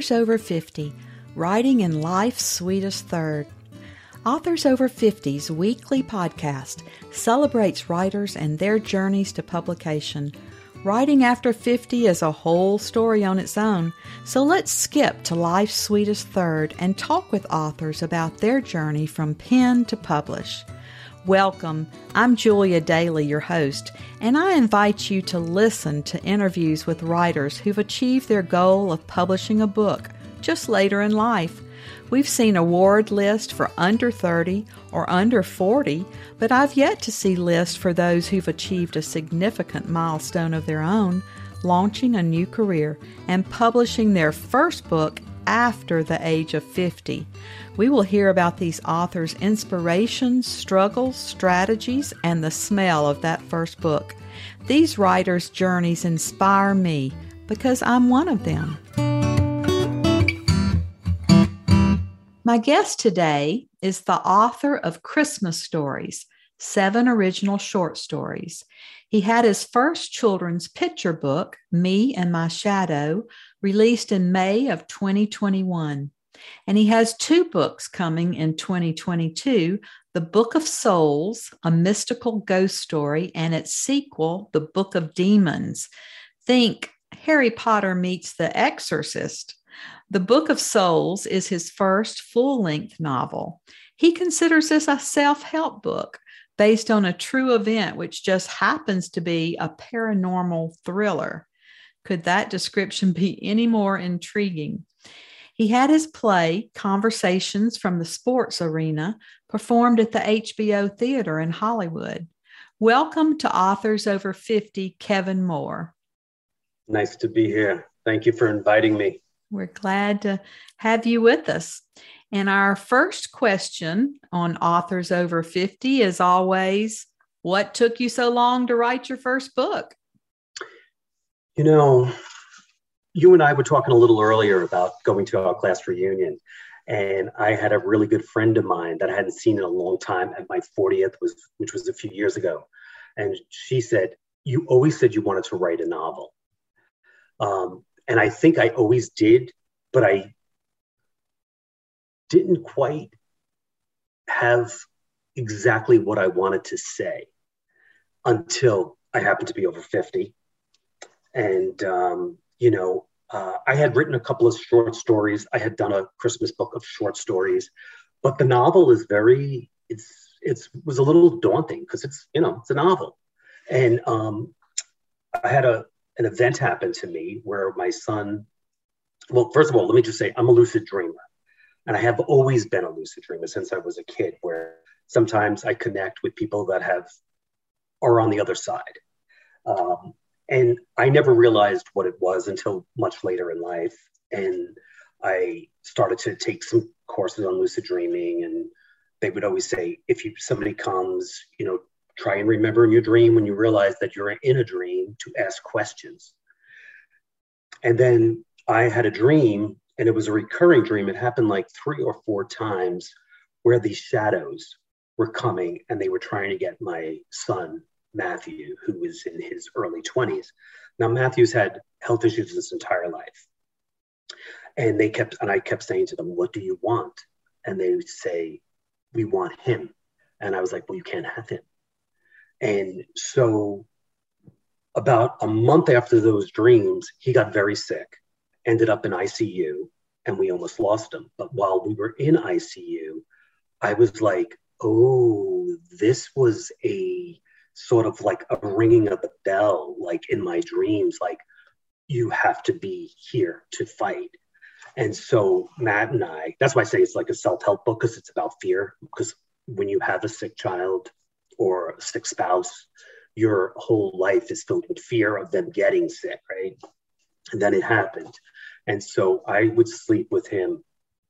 Authors Over 50 Writing in Life's Sweetest Third. Authors Over 50's weekly podcast celebrates writers and their journeys to publication. Writing after 50 is a whole story on its own, so let's skip to life's sweetest third and talk with authors about their journey from pen to publish. Welcome. I'm Julia Daily, your host, and I invite you to listen to interviews with writers who've achieved their goal of publishing a book just later in life. We've seen award lists for under 30 or under 40, but I've yet to see lists for those who've achieved a significant milestone of their own, launching a new career and publishing their first book after the age of 50. We will hear about these authors' inspirations, struggles, strategies, and the smell of that first book. These writers' journeys inspire me because I'm one of them. My guest today is the author of Christmas Stories, seven original short stories. He had his first children's picture book, Me and My Shadow, released in May of 2021. And he has two books coming in 2022 The Book of Souls, a mystical ghost story, and its sequel, The Book of Demons. Think Harry Potter meets The Exorcist. The Book of Souls is his first full length novel. He considers this a self help book based on a true event, which just happens to be a paranormal thriller. Could that description be any more intriguing? He had his play, Conversations from the Sports Arena, performed at the HBO Theater in Hollywood. Welcome to Authors Over 50, Kevin Moore. Nice to be here. Thank you for inviting me. We're glad to have you with us. And our first question on Authors Over 50 is always What took you so long to write your first book? You know, you and I were talking a little earlier about going to our class reunion. And I had a really good friend of mine that I hadn't seen in a long time at my 40th, was, which was a few years ago. And she said, You always said you wanted to write a novel. Um, and I think I always did, but I didn't quite have exactly what I wanted to say until I happened to be over 50 and, um, you know, uh, I had written a couple of short stories. I had done a Christmas book of short stories, but the novel is very, it's, it's was a little daunting because it's, you know, it's a novel. And um, I had a, an event happen to me where my son, well, first of all, let me just say I'm a lucid dreamer. And I have always been a lucid dreamer since I was a kid, where sometimes I connect with people that have are on the other side. Um, and I never realized what it was until much later in life. And I started to take some courses on lucid dreaming, and they would always say, if you somebody comes, you know, try and remember in your dream when you realize that you're in a dream to ask questions. And then I had a dream, and it was a recurring dream. It happened like three or four times where these shadows were coming and they were trying to get my son Matthew, who was in his early 20s. Now, Matthew's had health issues his entire life. And they kept, and I kept saying to them, What do you want? And they would say, We want him. And I was like, Well, you can't have him. And so, about a month after those dreams, he got very sick, ended up in ICU, and we almost lost him. But while we were in ICU, I was like, Oh, this was a sort of like a ringing of the bell, like in my dreams, like you have to be here to fight. And so Matt and I, that's why I say it's like a self-help book because it's about fear. Because when you have a sick child or a sick spouse, your whole life is filled with fear of them getting sick, right? And then it happened. And so I would sleep with him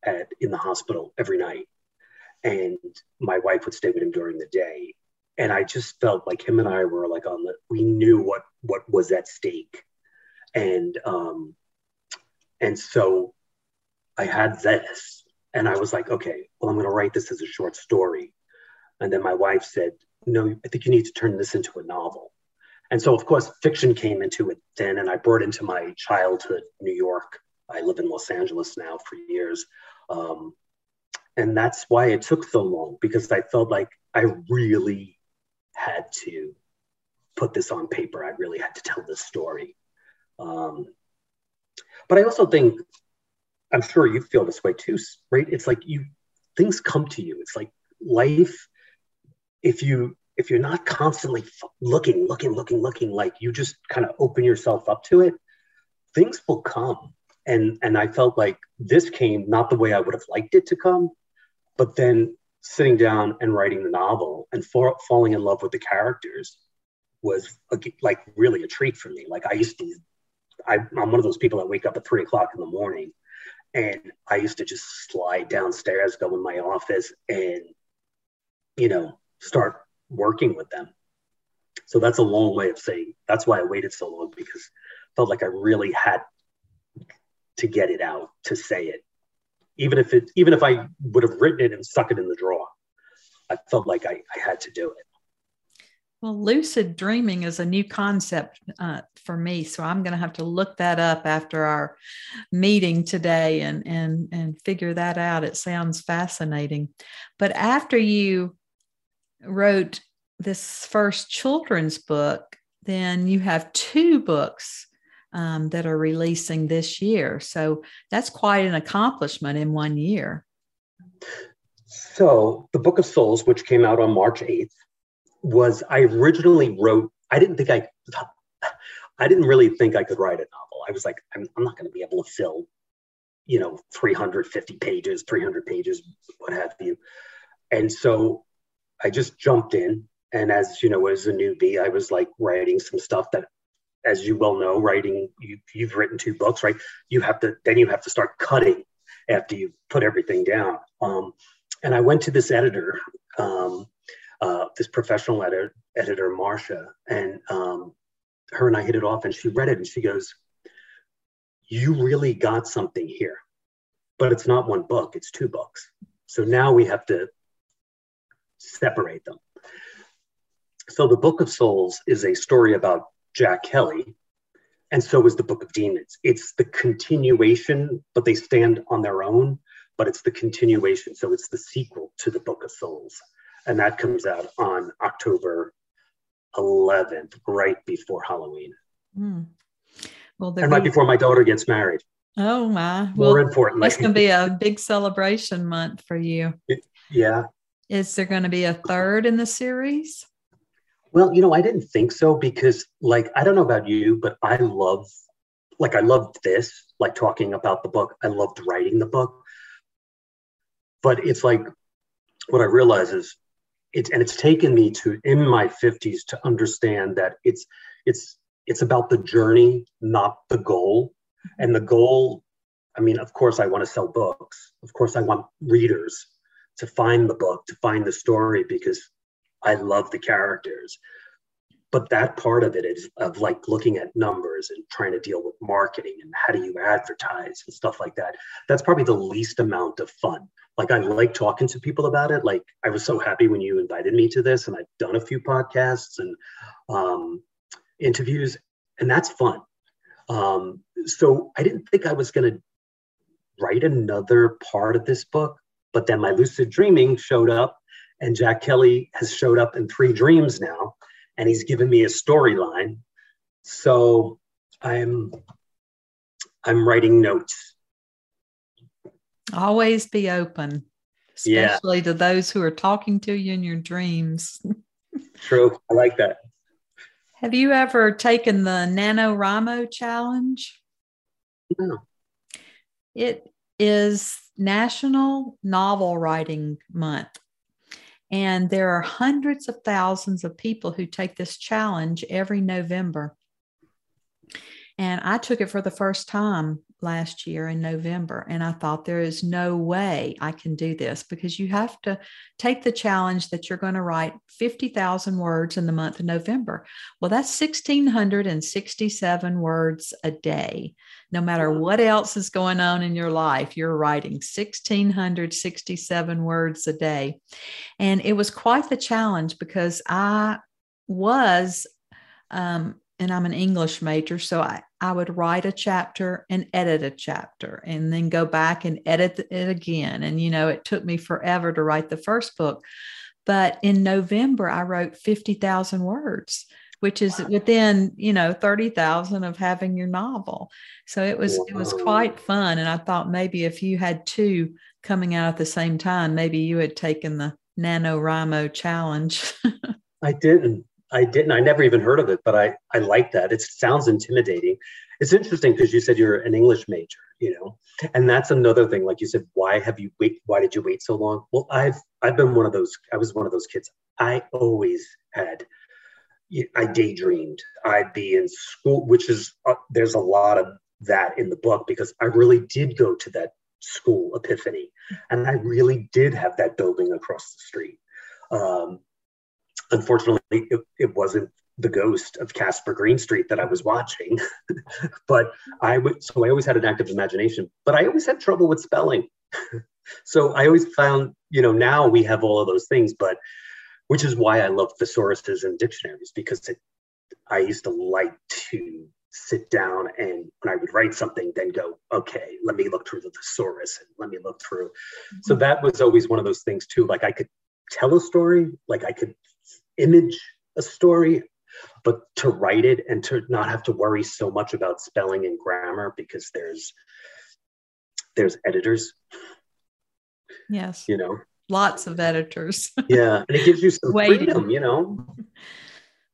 at in the hospital every night. And my wife would stay with him during the day. And I just felt like him and I were like on the we knew what what was at stake, and um, and so I had this, and I was like, okay, well, I'm going to write this as a short story, and then my wife said, no, I think you need to turn this into a novel, and so of course fiction came into it then, and I brought into my childhood New York I live in Los Angeles now for years. Um, and that's why it took so long because I felt like I really had to put this on paper. I really had to tell this story. Um, but I also think, I'm sure you feel this way too, right? It's like you, things come to you. It's like life. If you if you're not constantly looking, looking, looking, looking, like you just kind of open yourself up to it, things will come. And and I felt like this came not the way I would have liked it to come, but then sitting down and writing the novel and for, falling in love with the characters was a, like really a treat for me. Like I used to, I, I'm one of those people that wake up at three o'clock in the morning, and I used to just slide downstairs, go in my office, and you know start working with them. So that's a long way of saying that's why I waited so long because I felt like I really had to get it out to say it. Even if it even if I would have written it and stuck it in the drawer, I felt like I, I had to do it. Well, lucid dreaming is a new concept uh, for me, so I'm going to have to look that up after our meeting today and and and figure that out. It sounds fascinating. But after you wrote this first children's book, then you have two books um, that are releasing this year. So that's quite an accomplishment in one year. So, the Book of Souls, which came out on March 8th, was I originally wrote, I didn't think I, I didn't really think I could write a novel. I was like, I'm, I'm not going to be able to fill, you know, 350 pages, 300 pages, what have you. And so I just jumped in. And as you know, as a newbie, I was like writing some stuff that, as you well know, writing, you, you've written two books, right? You have to, then you have to start cutting after you put everything down. Um, and I went to this editor, um, uh, this professional editor, editor Marcia, and um, her and I hit it off. And she read it and she goes, "You really got something here, but it's not one book; it's two books. So now we have to separate them. So the Book of Souls is a story about Jack Kelly, and so is the Book of Demons. It's the continuation, but they stand on their own, but it's the continuation. So it's the sequel to the Book of Souls. And that comes out on October 11th, right before Halloween. Mm. Well, and right be- before my daughter gets married. Oh my! More well, importantly, it's going to be a big celebration month for you. Yeah, is there going to be a third in the series? Well, you know, I didn't think so because, like, I don't know about you, but I love, like, I loved this, like, talking about the book. I loved writing the book. But it's like, what I realize is, it's and it's taken me to in my 50s to understand that it's it's it's about the journey, not the goal. And the goal, I mean, of course, I want to sell books. Of course, I want readers to find the book, to find the story, because I love the characters. But that part of it is of like looking at numbers and trying to deal with marketing and how do you advertise and stuff like that. That's probably the least amount of fun. Like I like talking to people about it. Like I was so happy when you invited me to this, and I've done a few podcasts and um, interviews, and that's fun. Um, so I didn't think I was going to write another part of this book but then my lucid dreaming showed up, and Jack Kelly has showed up in three dreams now, and he's given me a storyline. So I'm I'm writing notes. Always be open, especially yeah. to those who are talking to you in your dreams. True. I like that. Have you ever taken the NaNoWriMo challenge? No. It is National Novel Writing Month. And there are hundreds of thousands of people who take this challenge every November. And I took it for the first time last year in November. And I thought, there is no way I can do this because you have to take the challenge that you're going to write 50,000 words in the month of November. Well, that's 1,667 words a day. No matter what else is going on in your life, you're writing 1,667 words a day. And it was quite the challenge because I was um, and I'm an English major, so I, I would write a chapter and edit a chapter and then go back and edit it again. And, you know, it took me forever to write the first book. But in November, I wrote 50,000 words, which is wow. within, you know, 30,000 of having your novel. So it was, wow. it was quite fun. And I thought maybe if you had two coming out at the same time, maybe you had taken the NaNoWriMo challenge. I didn't. I didn't. I never even heard of it, but I I like that. It sounds intimidating. It's interesting because you said you're an English major, you know, and that's another thing. Like you said, why have you wait? Why did you wait so long? Well, I've I've been one of those. I was one of those kids. I always had. I daydreamed. I'd be in school, which is uh, there's a lot of that in the book because I really did go to that school epiphany, and I really did have that building across the street. Um, unfortunately, it, it wasn't the ghost of Casper Greenstreet that I was watching. but I would, so I always had an active imagination, but I always had trouble with spelling. so I always found, you know, now we have all of those things, but which is why I love thesauruses and dictionaries because it, I used to like to sit down and when I would write something, then go, okay, let me look through the thesaurus and let me look through. Mm-hmm. So that was always one of those things too. Like I could tell a story, like I could image a story, but to write it and to not have to worry so much about spelling and grammar because there's there's editors. Yes. You know, lots of editors. yeah, and it gives you some Waiting. freedom, you know.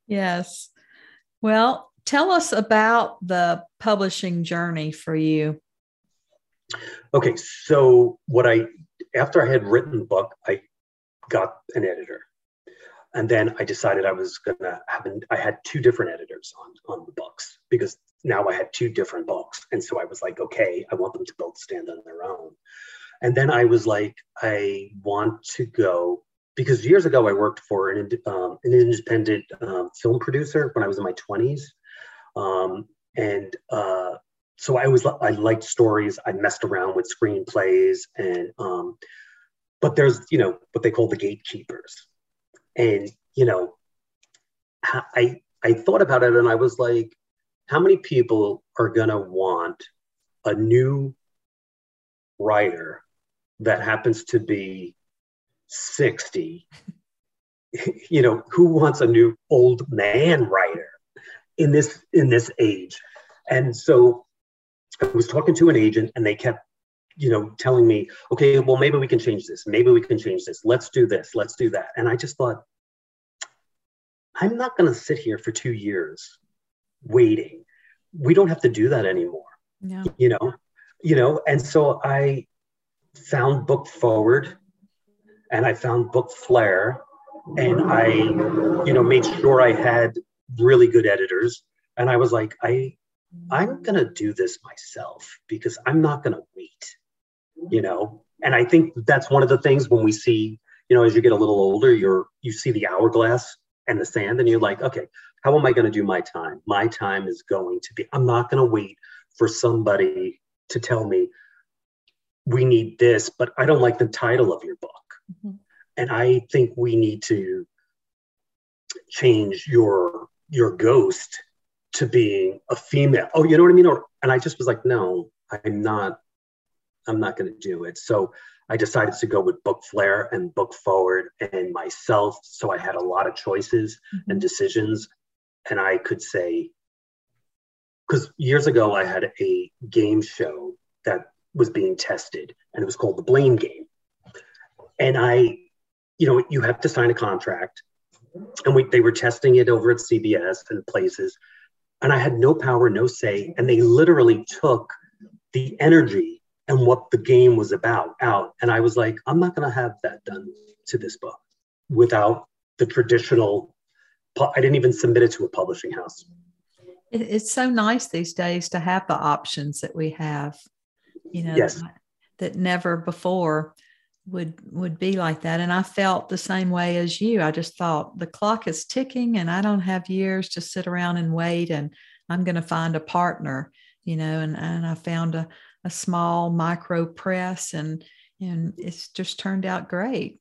Yes. Well, tell us about the publishing journey for you. Okay, so what I after I had written the book, I got an editor and then I decided I was gonna have an, I had two different editors on on the books because now I had two different books, and so I was like, okay, I want them to both stand on their own. And then I was like, I want to go because years ago I worked for an, um, an independent um, film producer when I was in my twenties, um, and uh, so I was I liked stories. I messed around with screenplays and um, but there's you know what they call the gatekeepers and, you know, I, I thought about it and I was like, how many people are going to want a new writer that happens to be 60? you know, who wants a new old man writer in this in this age? And so I was talking to an agent and they kept you know telling me okay well maybe we can change this. Maybe we can change this. Let's do this. Let's do that. And i just thought i'm not going to sit here for two years waiting. We don't have to do that anymore. Yeah. you know? You know? And so i found book forward and i found book flair and i you know made sure i had really good editors. And i was like i i'm going to do this myself because i'm not going to wait you know? And i think that's one of the things when we see you know as you get a little older you're you see the hourglass and the sand and you're like okay how am i going to do my time? My time is going to be i'm not going to wait for somebody to tell me we need this but i don't like the title of your book. Mm-hmm. and i think we need to change your your ghost to being a female. Oh you know what i mean? Or and i just was like no i'm not I'm not going to do it. So I decided to go with Book Flair and Book Forward and myself. So I had a lot of choices mm-hmm. and decisions. And I could say, because years ago I had a game show that was being tested and it was called the Blame Game. And I, you know, you have to sign a contract. And we, they were testing it over at CBS and places. And I had no power, no say. And they literally took the energy and what the game was about out. And I was like, I'm not going to have that done to this book without the traditional. I didn't even submit it to a publishing house. It's so nice these days to have the options that we have, you know, yes. that, that never before would would be like that and i felt the same way as you i just thought the clock is ticking and i don't have years to sit around and wait and i'm going to find a partner you know and and i found a, a small micro press and and it's just turned out great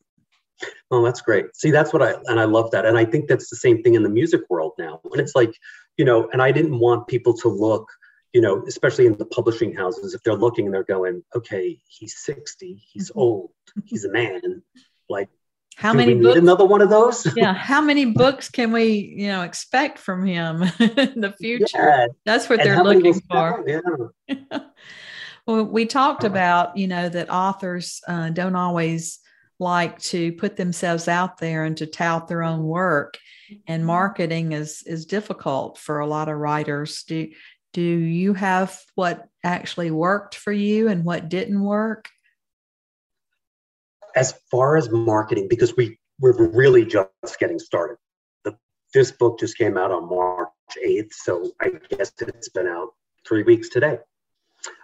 oh that's great see that's what i and i love that and i think that's the same thing in the music world now and it's like you know, and I didn't want people to look, you know, especially in the publishing houses, if they're looking and they're going, okay, he's 60, he's mm-hmm. old, he's a man. Like, how many books, another one of those? yeah. How many books can we, you know, expect from him in the future? Yeah. That's what and they're looking for. Yeah. well, we talked about, you know, that authors uh, don't always like to put themselves out there and to tout their own work and mm-hmm. marketing is is difficult for a lot of writers do do you have what actually worked for you and what didn't work as far as marketing because we we're really just getting started the, this book just came out on march 8th so i guess it's been out three weeks today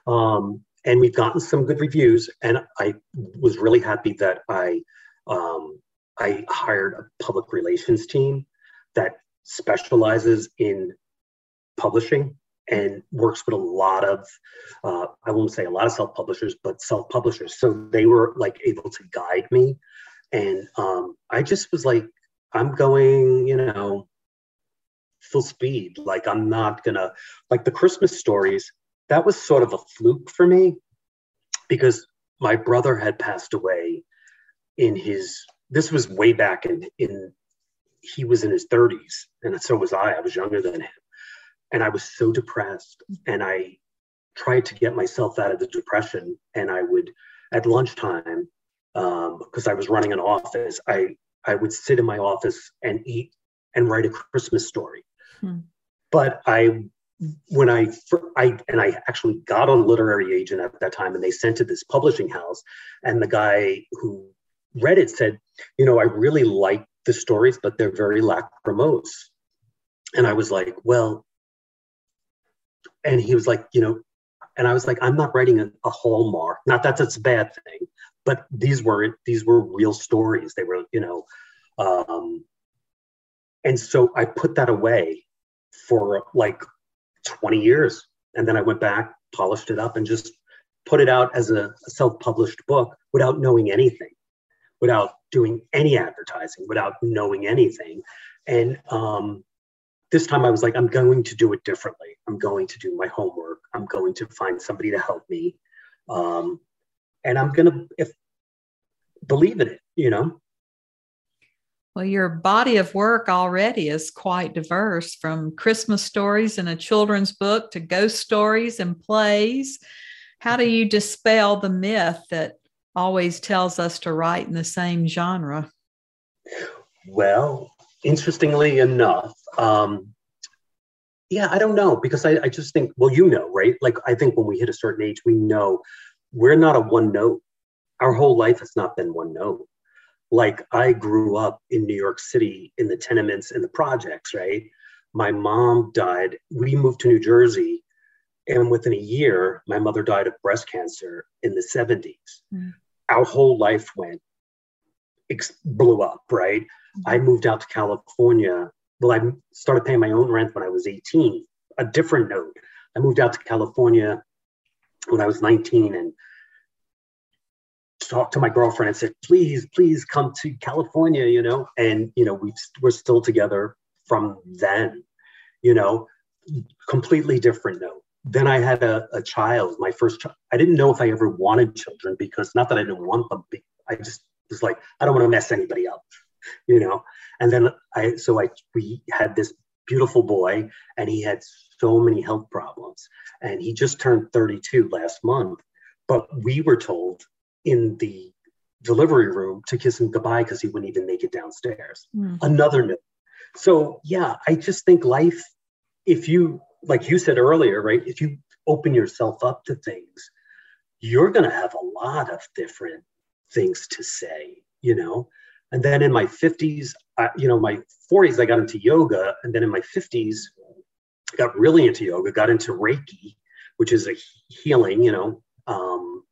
um, and we've gotten some good reviews. And I was really happy that I um, I hired a public relations team that specializes in publishing and works with a lot of uh, I won't say a lot of self publishers, but self publishers. So they were like able to guide me, and um, I just was like, I'm going, you know, full speed. Like I'm not gonna like the Christmas stories that was sort of a fluke for me because my brother had passed away in his this was way back in in he was in his 30s and so was i i was younger than him and i was so depressed and i tried to get myself out of the depression and i would at lunchtime because um, i was running an office i i would sit in my office and eat and write a christmas story. Hmm. but i when I, I and I actually got a literary agent at that time, and they sent it to this publishing house, and the guy who read it said, you know, I really like the stories, but they're very lachrymose, and I was like, well, and he was like, you know, and I was like, I'm not writing a, a hallmark. Not that that's a bad thing, but these weren't. These were real stories. They were, you know, um, and so I put that away for like 20 years. And then I went back, polished it up, and just put it out as a, a self published book without knowing anything, without doing any advertising, without knowing anything. And um, this time I was like, I'm going to do it differently. I'm going to do my homework. I'm going to find somebody to help me. Um, and I'm going to if believe in it, you know? Well, your body of work already is quite diverse from Christmas stories in a children's book to ghost stories and plays. How do you dispel the myth that always tells us to write in the same genre? Well, interestingly enough, um, yeah, I don't know because I, I just think, well, you know, right? Like, I think when we hit a certain age, we know we're not a one note. Our whole life has not been one note like I grew up in New York City in the tenements and the projects, right? My mom died. We moved to New Jersey, and within a year, my mother died of breast cancer in the 70s. Mm. Our whole life went, ex- blew up, right? I moved out to California. Well, I started paying my own rent when I was 18. A different note. I moved out to California when I was 19 and talked to my girlfriend and said, please, please come to California, you know? And, you know, we we're still together from then, you know, completely different note. Then I had a, a child, my first child. I didn't know if I ever wanted children because not that I didn't want them, I just was like, I don't want to mess anybody up, you know? And then I, so I, we had this beautiful boy and he had so many health problems and he just turned 32 last month but we were told in the delivery room to kiss him goodbye because he wouldn't even make it downstairs. Mm. Another note. So yeah, I just think life, if you like you said earlier, right? If you open yourself up to things, you're gonna have a lot of different things to say, you know. And then in my 50s, I, you know, my 40s, I got into yoga, and then in my 50s, I got really into yoga, got into Reiki, which is a healing, you know, um,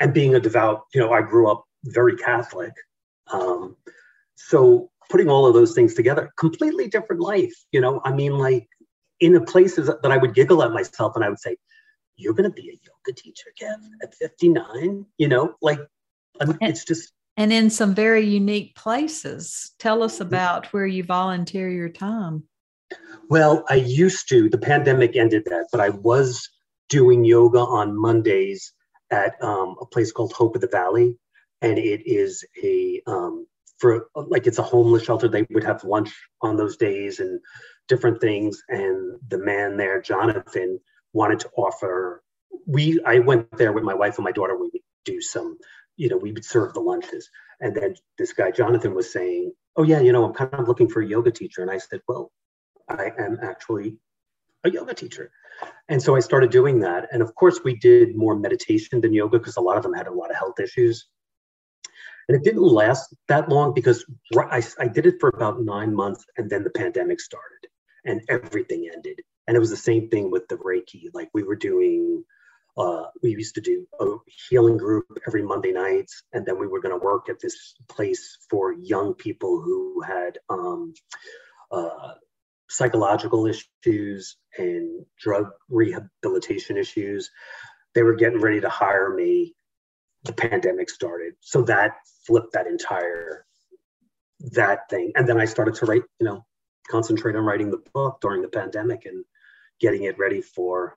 and being a devout, you know, I grew up very Catholic. Um, so putting all of those things together, completely different life. You know, I mean, like in the places that I would giggle at myself and I would say, You're going to be a yoga teacher, Kev, at 59? You know, like I mean, it's just. And in some very unique places. Tell us about where you volunteer your time. Well, I used to. The pandemic ended that, but I was doing yoga on Mondays at um, a place called Hope of the Valley, and it is a um, for like it's a homeless shelter. They would have lunch on those days and different things. And the man there, Jonathan, wanted to offer. We I went there with my wife and my daughter. We would do some, you know, we would serve the lunches. And then this guy Jonathan was saying, "Oh yeah, you know, I'm kind of looking for a yoga teacher." And I said, "Well, I am actually a yoga teacher." And so I started doing that. And of course, we did more meditation than yoga because a lot of them had a lot of health issues. And it didn't last that long because I, I did it for about nine months and then the pandemic started and everything ended. And it was the same thing with the Reiki. Like we were doing, uh, we used to do a healing group every Monday nights. And then we were going to work at this place for young people who had um, uh, psychological issues and drug rehabilitation issues. They were getting ready to hire me. The pandemic started. So that flipped that entire that thing. And then I started to write, you know, concentrate on writing the book during the pandemic and getting it ready for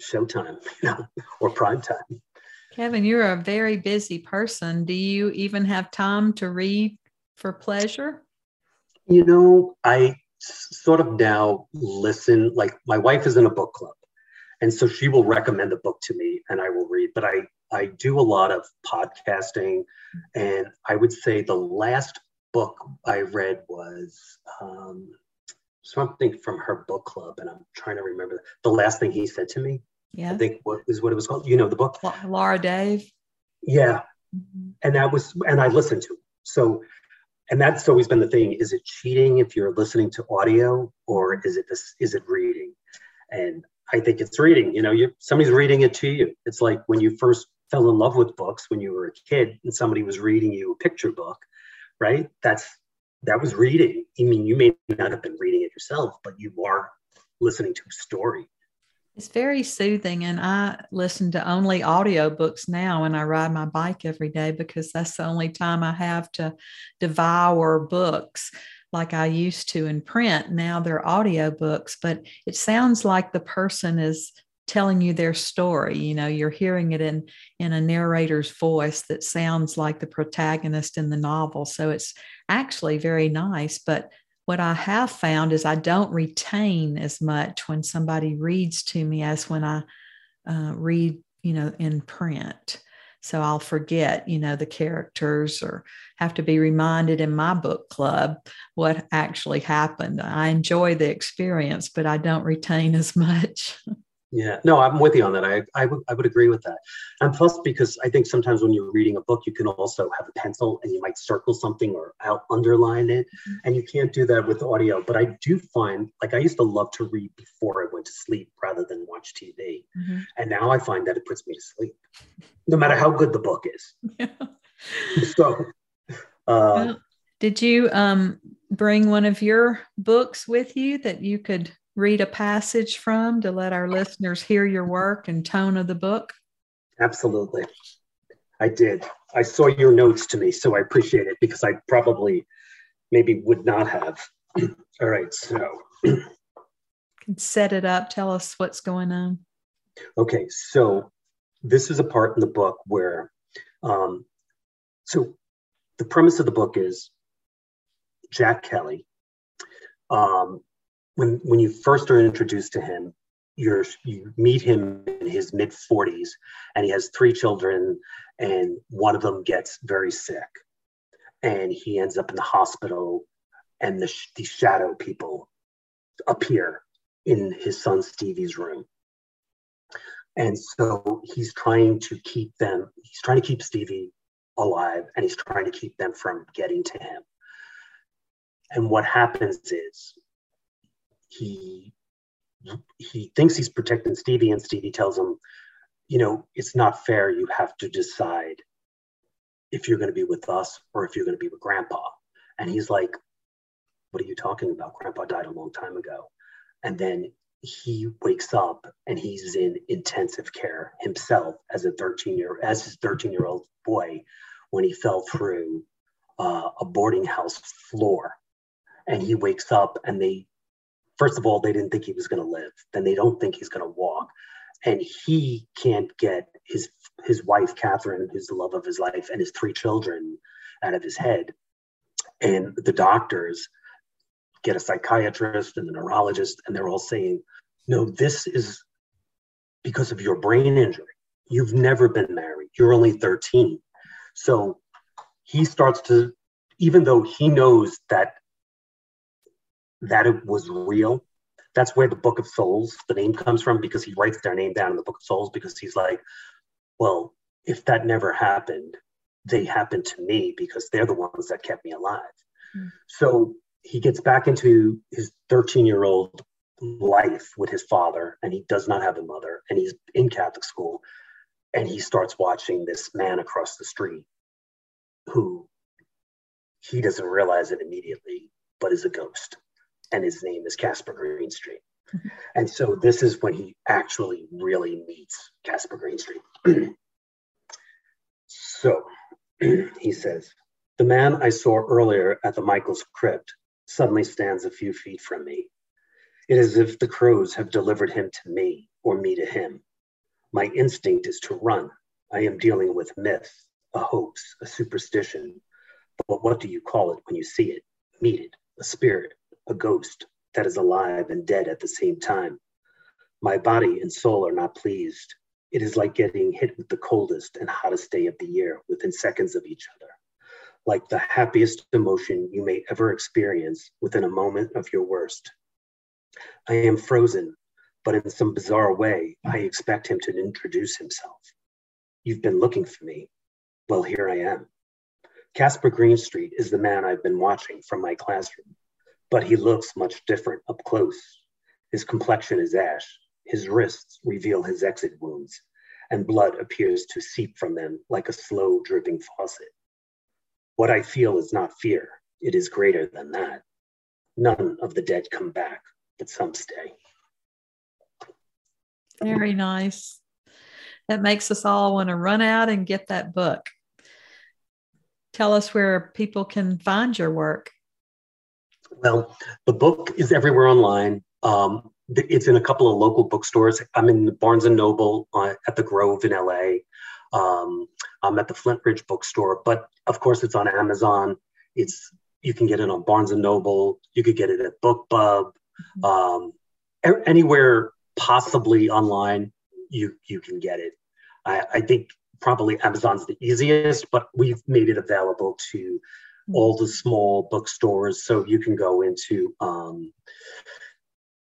showtime, you know, or prime time. Kevin, you're a very busy person. Do you even have time to read for pleasure? You know, I sort of now listen, like my wife is in a book club. And so she will recommend a book to me and I will read. But I, I do a lot of podcasting. And I would say the last book I read was um, something from her book club. And I'm trying to remember the last thing he said to me. Yeah. I think what is what it was called. You know the book? Laura Dave. Yeah. Mm-hmm. And that was, and I listened to it. So and that's always been the thing is it cheating if you're listening to audio or is it this is it reading and i think it's reading you know you somebody's reading it to you it's like when you first fell in love with books when you were a kid and somebody was reading you a picture book right that's that was reading i mean you may not have been reading it yourself but you are listening to a story it's very soothing. And I listen to only audiobooks now when I ride my bike every day because that's the only time I have to devour books like I used to in print. Now they're audiobooks, but it sounds like the person is telling you their story you know you're hearing it in in a narrator's voice that sounds like the protagonist in the novel so it's actually very nice but what I have found is I don't retain as much when somebody reads to me as when I uh, read, you know, in print. So I'll forget, you know, the characters or have to be reminded in my book club what actually happened. I enjoy the experience, but I don't retain as much. Yeah, no, I'm with you on that. I, I, would, would agree with that. And plus, because I think sometimes when you're reading a book, you can also have a pencil and you might circle something or out underline it. Mm-hmm. And you can't do that with audio. But I do find, like, I used to love to read before I went to sleep rather than watch TV. Mm-hmm. And now I find that it puts me to sleep, no matter how good the book is. Yeah. so, uh, well, did you um, bring one of your books with you that you could read a passage from to let our listeners hear your work and tone of the book? Absolutely. I did. I saw your notes to me, so I appreciate it because I probably maybe would not have. All right, so can set it up. Tell us what's going on. Okay, so this is a part in the book where, um, so the premise of the book is Jack Kelly um, when when you first are introduced to him, you're you meet him in his mid 40s, and he has three children, and one of them gets very sick, and he ends up in the hospital, and the these shadow people appear in his son Stevie's room. And so he's trying to keep them, he's trying to keep Stevie alive and he's trying to keep them from getting to him. And what happens is he he thinks he's protecting Stevie, and Stevie tells him, you know, it's not fair. You have to decide if you're going to be with us or if you're going to be with Grandpa. And he's like, what are you talking about? Grandpa died a long time ago. And then he wakes up and he's in intensive care himself as a 13 year as his 13 year old boy when he fell through uh, a boarding house floor and he wakes up and they first of all, they didn't think he was going to live. Then they don't think he's going to walk. And he can't get his his wife, Catherine, who's the love of his life, and his three children out of his head. And the doctors get a psychiatrist and a neurologist, and they're all saying, no, this is because of your brain injury. You've never been married. You're only 13. So he starts to, even though he knows that that it was real, that's where the Book of Souls, the name comes from, because he writes their name down in the Book of Souls because he's like, well, if that never happened, they happened to me because they're the ones that kept me alive. Mm. So he gets back into his 13 year old life with his father, and he does not have a mother, and he's in Catholic school, and he starts watching this man across the street who he doesn't realize it immediately, but is a ghost, and his name is Casper Greenstreet. And so this is when he actually really meets Casper Greenstreet. so he says, The man I saw earlier at the Michaels crypt suddenly stands a few feet from me. It is as if the crows have delivered him to me or me to him. My instinct is to run. I am dealing with myth, a hoax, a superstition. But what do you call it when you see it, meet it, a spirit, a ghost that is alive and dead at the same time? My body and soul are not pleased. It is like getting hit with the coldest and hottest day of the year within seconds of each other, like the happiest emotion you may ever experience within a moment of your worst. I am frozen, but in some bizarre way, I expect him to introduce himself. You've been looking for me. Well, here I am. Casper Greenstreet is the man I've been watching from my classroom, but he looks much different up close. His complexion is ash, his wrists reveal his exit wounds, and blood appears to seep from them like a slow dripping faucet. What I feel is not fear, it is greater than that. None of the dead come back, but some stay. Very nice. That makes us all want to run out and get that book. Tell us where people can find your work. Well, the book is everywhere online. Um, it's in a couple of local bookstores. I'm in Barnes and Noble uh, at the Grove in LA. Um, I'm at the Flintridge bookstore, but of course it's on Amazon. It's you can get it on Barnes and Noble. You could get it at BookBub. Um, anywhere possibly online, you you can get it. I, I, think probably Amazon's the easiest, but we've made it available to. All the small bookstores, so you can go into um,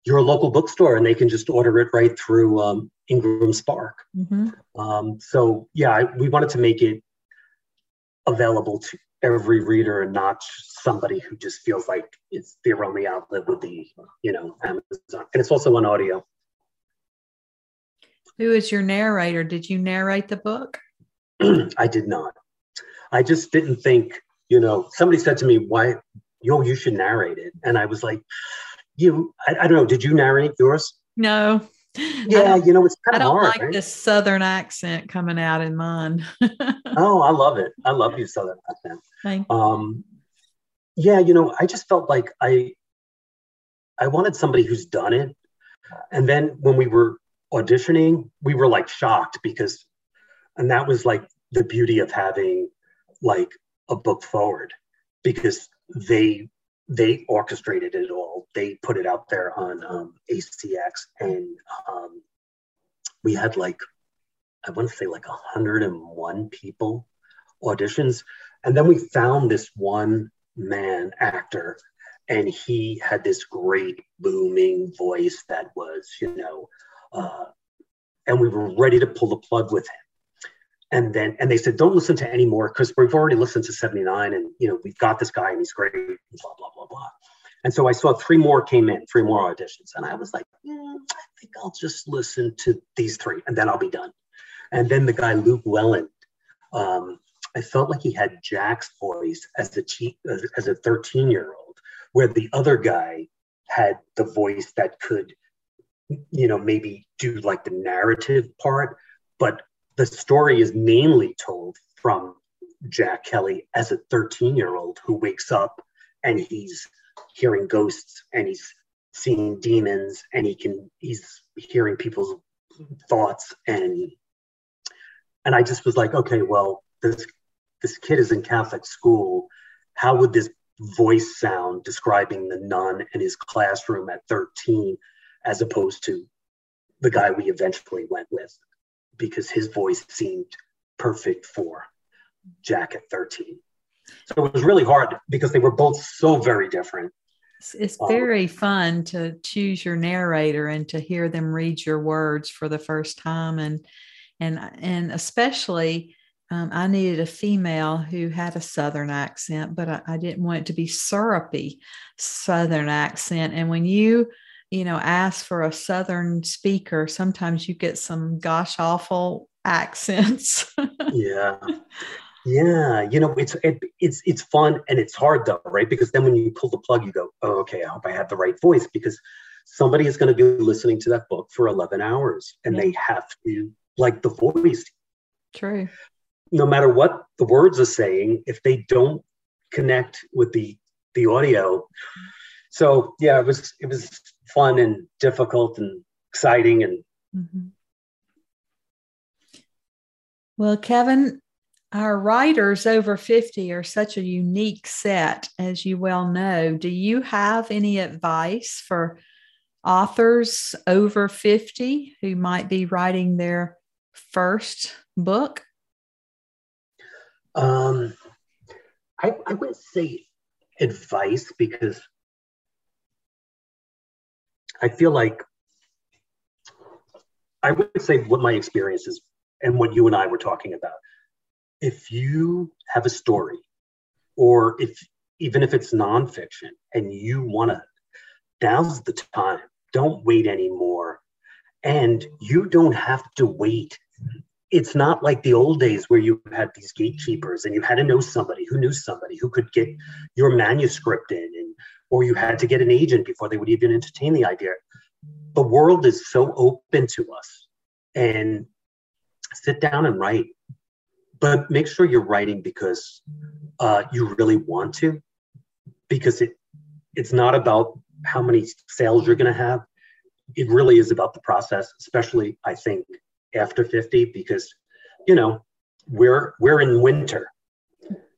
your local bookstore and they can just order it right through um, Ingram Spark. Mm-hmm. Um, so yeah, I, we wanted to make it available to every reader and not somebody who just feels like it's their only outlet with the you know Amazon. And it's also on audio. Who is your narrator? Did you narrate the book? I did not. I just didn't think, you know, somebody said to me, why, yo, you should narrate it. And I was like, you, I, I don't know, did you narrate yours? No. Yeah, you know, it's kind of hard. I don't like right? this southern accent coming out in mine. oh, I love it. I love your southern accent. Thank you. Um, yeah, you know, I just felt like I, I wanted somebody who's done it. And then when we were auditioning, we were like shocked because, and that was like the beauty of having like a book forward because they they orchestrated it all. They put it out there on um, ACX, and um, we had like I want to say like 101 people auditions, and then we found this one man actor, and he had this great booming voice that was, you know, uh, and we were ready to pull the plug with him and then and they said don't listen to any more because we've already listened to 79 and you know we've got this guy and he's great blah blah blah blah. And so i saw three more came in three more auditions. And i was like mm, i think i'll just listen to these three and then i'll be done. And then the guy luke welland um, i felt like he had jack's voice as a as a 13 year old where the other guy had the voice that could you know maybe do like the narrative part but the story is mainly told from Jack Kelly as a 13 year old who wakes up and he's hearing ghosts and he's seeing demons and he can he's hearing people's thoughts and and I just was like, okay, well, this this kid is in Catholic school. How would this voice sound describing the nun in his classroom at 13 as opposed to the guy we eventually went with because his voice seemed perfect for Jack at 13. So it was really hard because they were both so very different. It's um, very fun to choose your narrator and to hear them read your words for the first time and and and especially um, I needed a female who had a Southern accent, but I, I, didn't want it to be syrupy Southern accent. And when you, you know, ask for a Southern speaker, sometimes you get some gosh awful accents. yeah, yeah. You know, it's it, it's it's fun and it's hard though, right? Because then when you pull the plug, you go, oh, okay, I hope I had the right voice because somebody is going to be listening to that book for 11 hours and yeah. they have to like the voice True no matter what the words are saying, if they don't connect with the the audio. So yeah, it was it was fun and difficult and exciting and. Mm-hmm. Well, Kevin, our writers over 50 are such a unique set, as you well know. Do you have any advice for authors over 50 who might be writing their first book? Um, I, I wouldn't say advice because I feel like I would say what my experience is and what you and I were talking about. If you have a story, or if even if it's nonfiction and you want to, now's the time. Don't wait anymore. And you don't have to wait it's not like the old days where you had these gatekeepers and you had to know somebody who knew somebody who could get your manuscript in and or you had to get an agent before they would even entertain the idea. The world is so open to us and sit down and write. But make sure you're writing because uh, you really want to because it it's not about how many sales you're going to have. It really is about the process especially i think after 50 because you know we're we're in winter.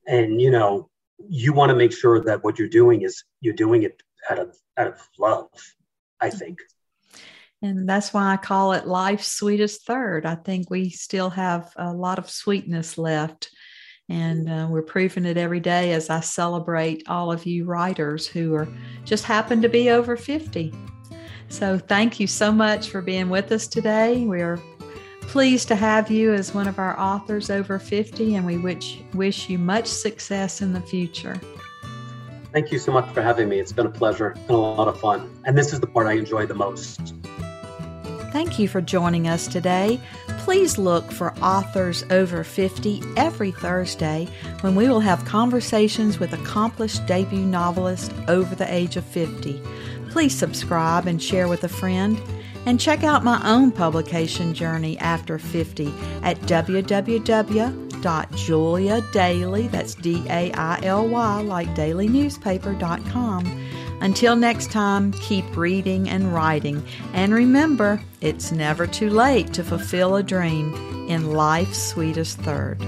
And you know you want to make sure that what you're doing is you're doing it out of out of love i think. And that's why i call it life's sweetest third. I think we still have a lot of sweetness left and uh, we're proving it every day as i celebrate all of you writers who are just happen to be over 50 so thank you so much for being with us today. We're pleased to have you as one of our authors over 50, and we wish, wish you much success in the future. Thank you so much for having me. It's been a pleasure and a lot of fun. And this is the part I enjoy the most. Thank you for joining us today. Please look for Authors Over 50 every Thursday when we will have conversations with accomplished debut novelists over the age of 50. Please subscribe and share with a friend. And check out my own publication journey after 50 at www.juliadaily, that's D-A-I-L-Y, like dailynewspaper.com. Until next time, keep reading and writing. And remember, it's never too late to fulfill a dream in life's sweetest third.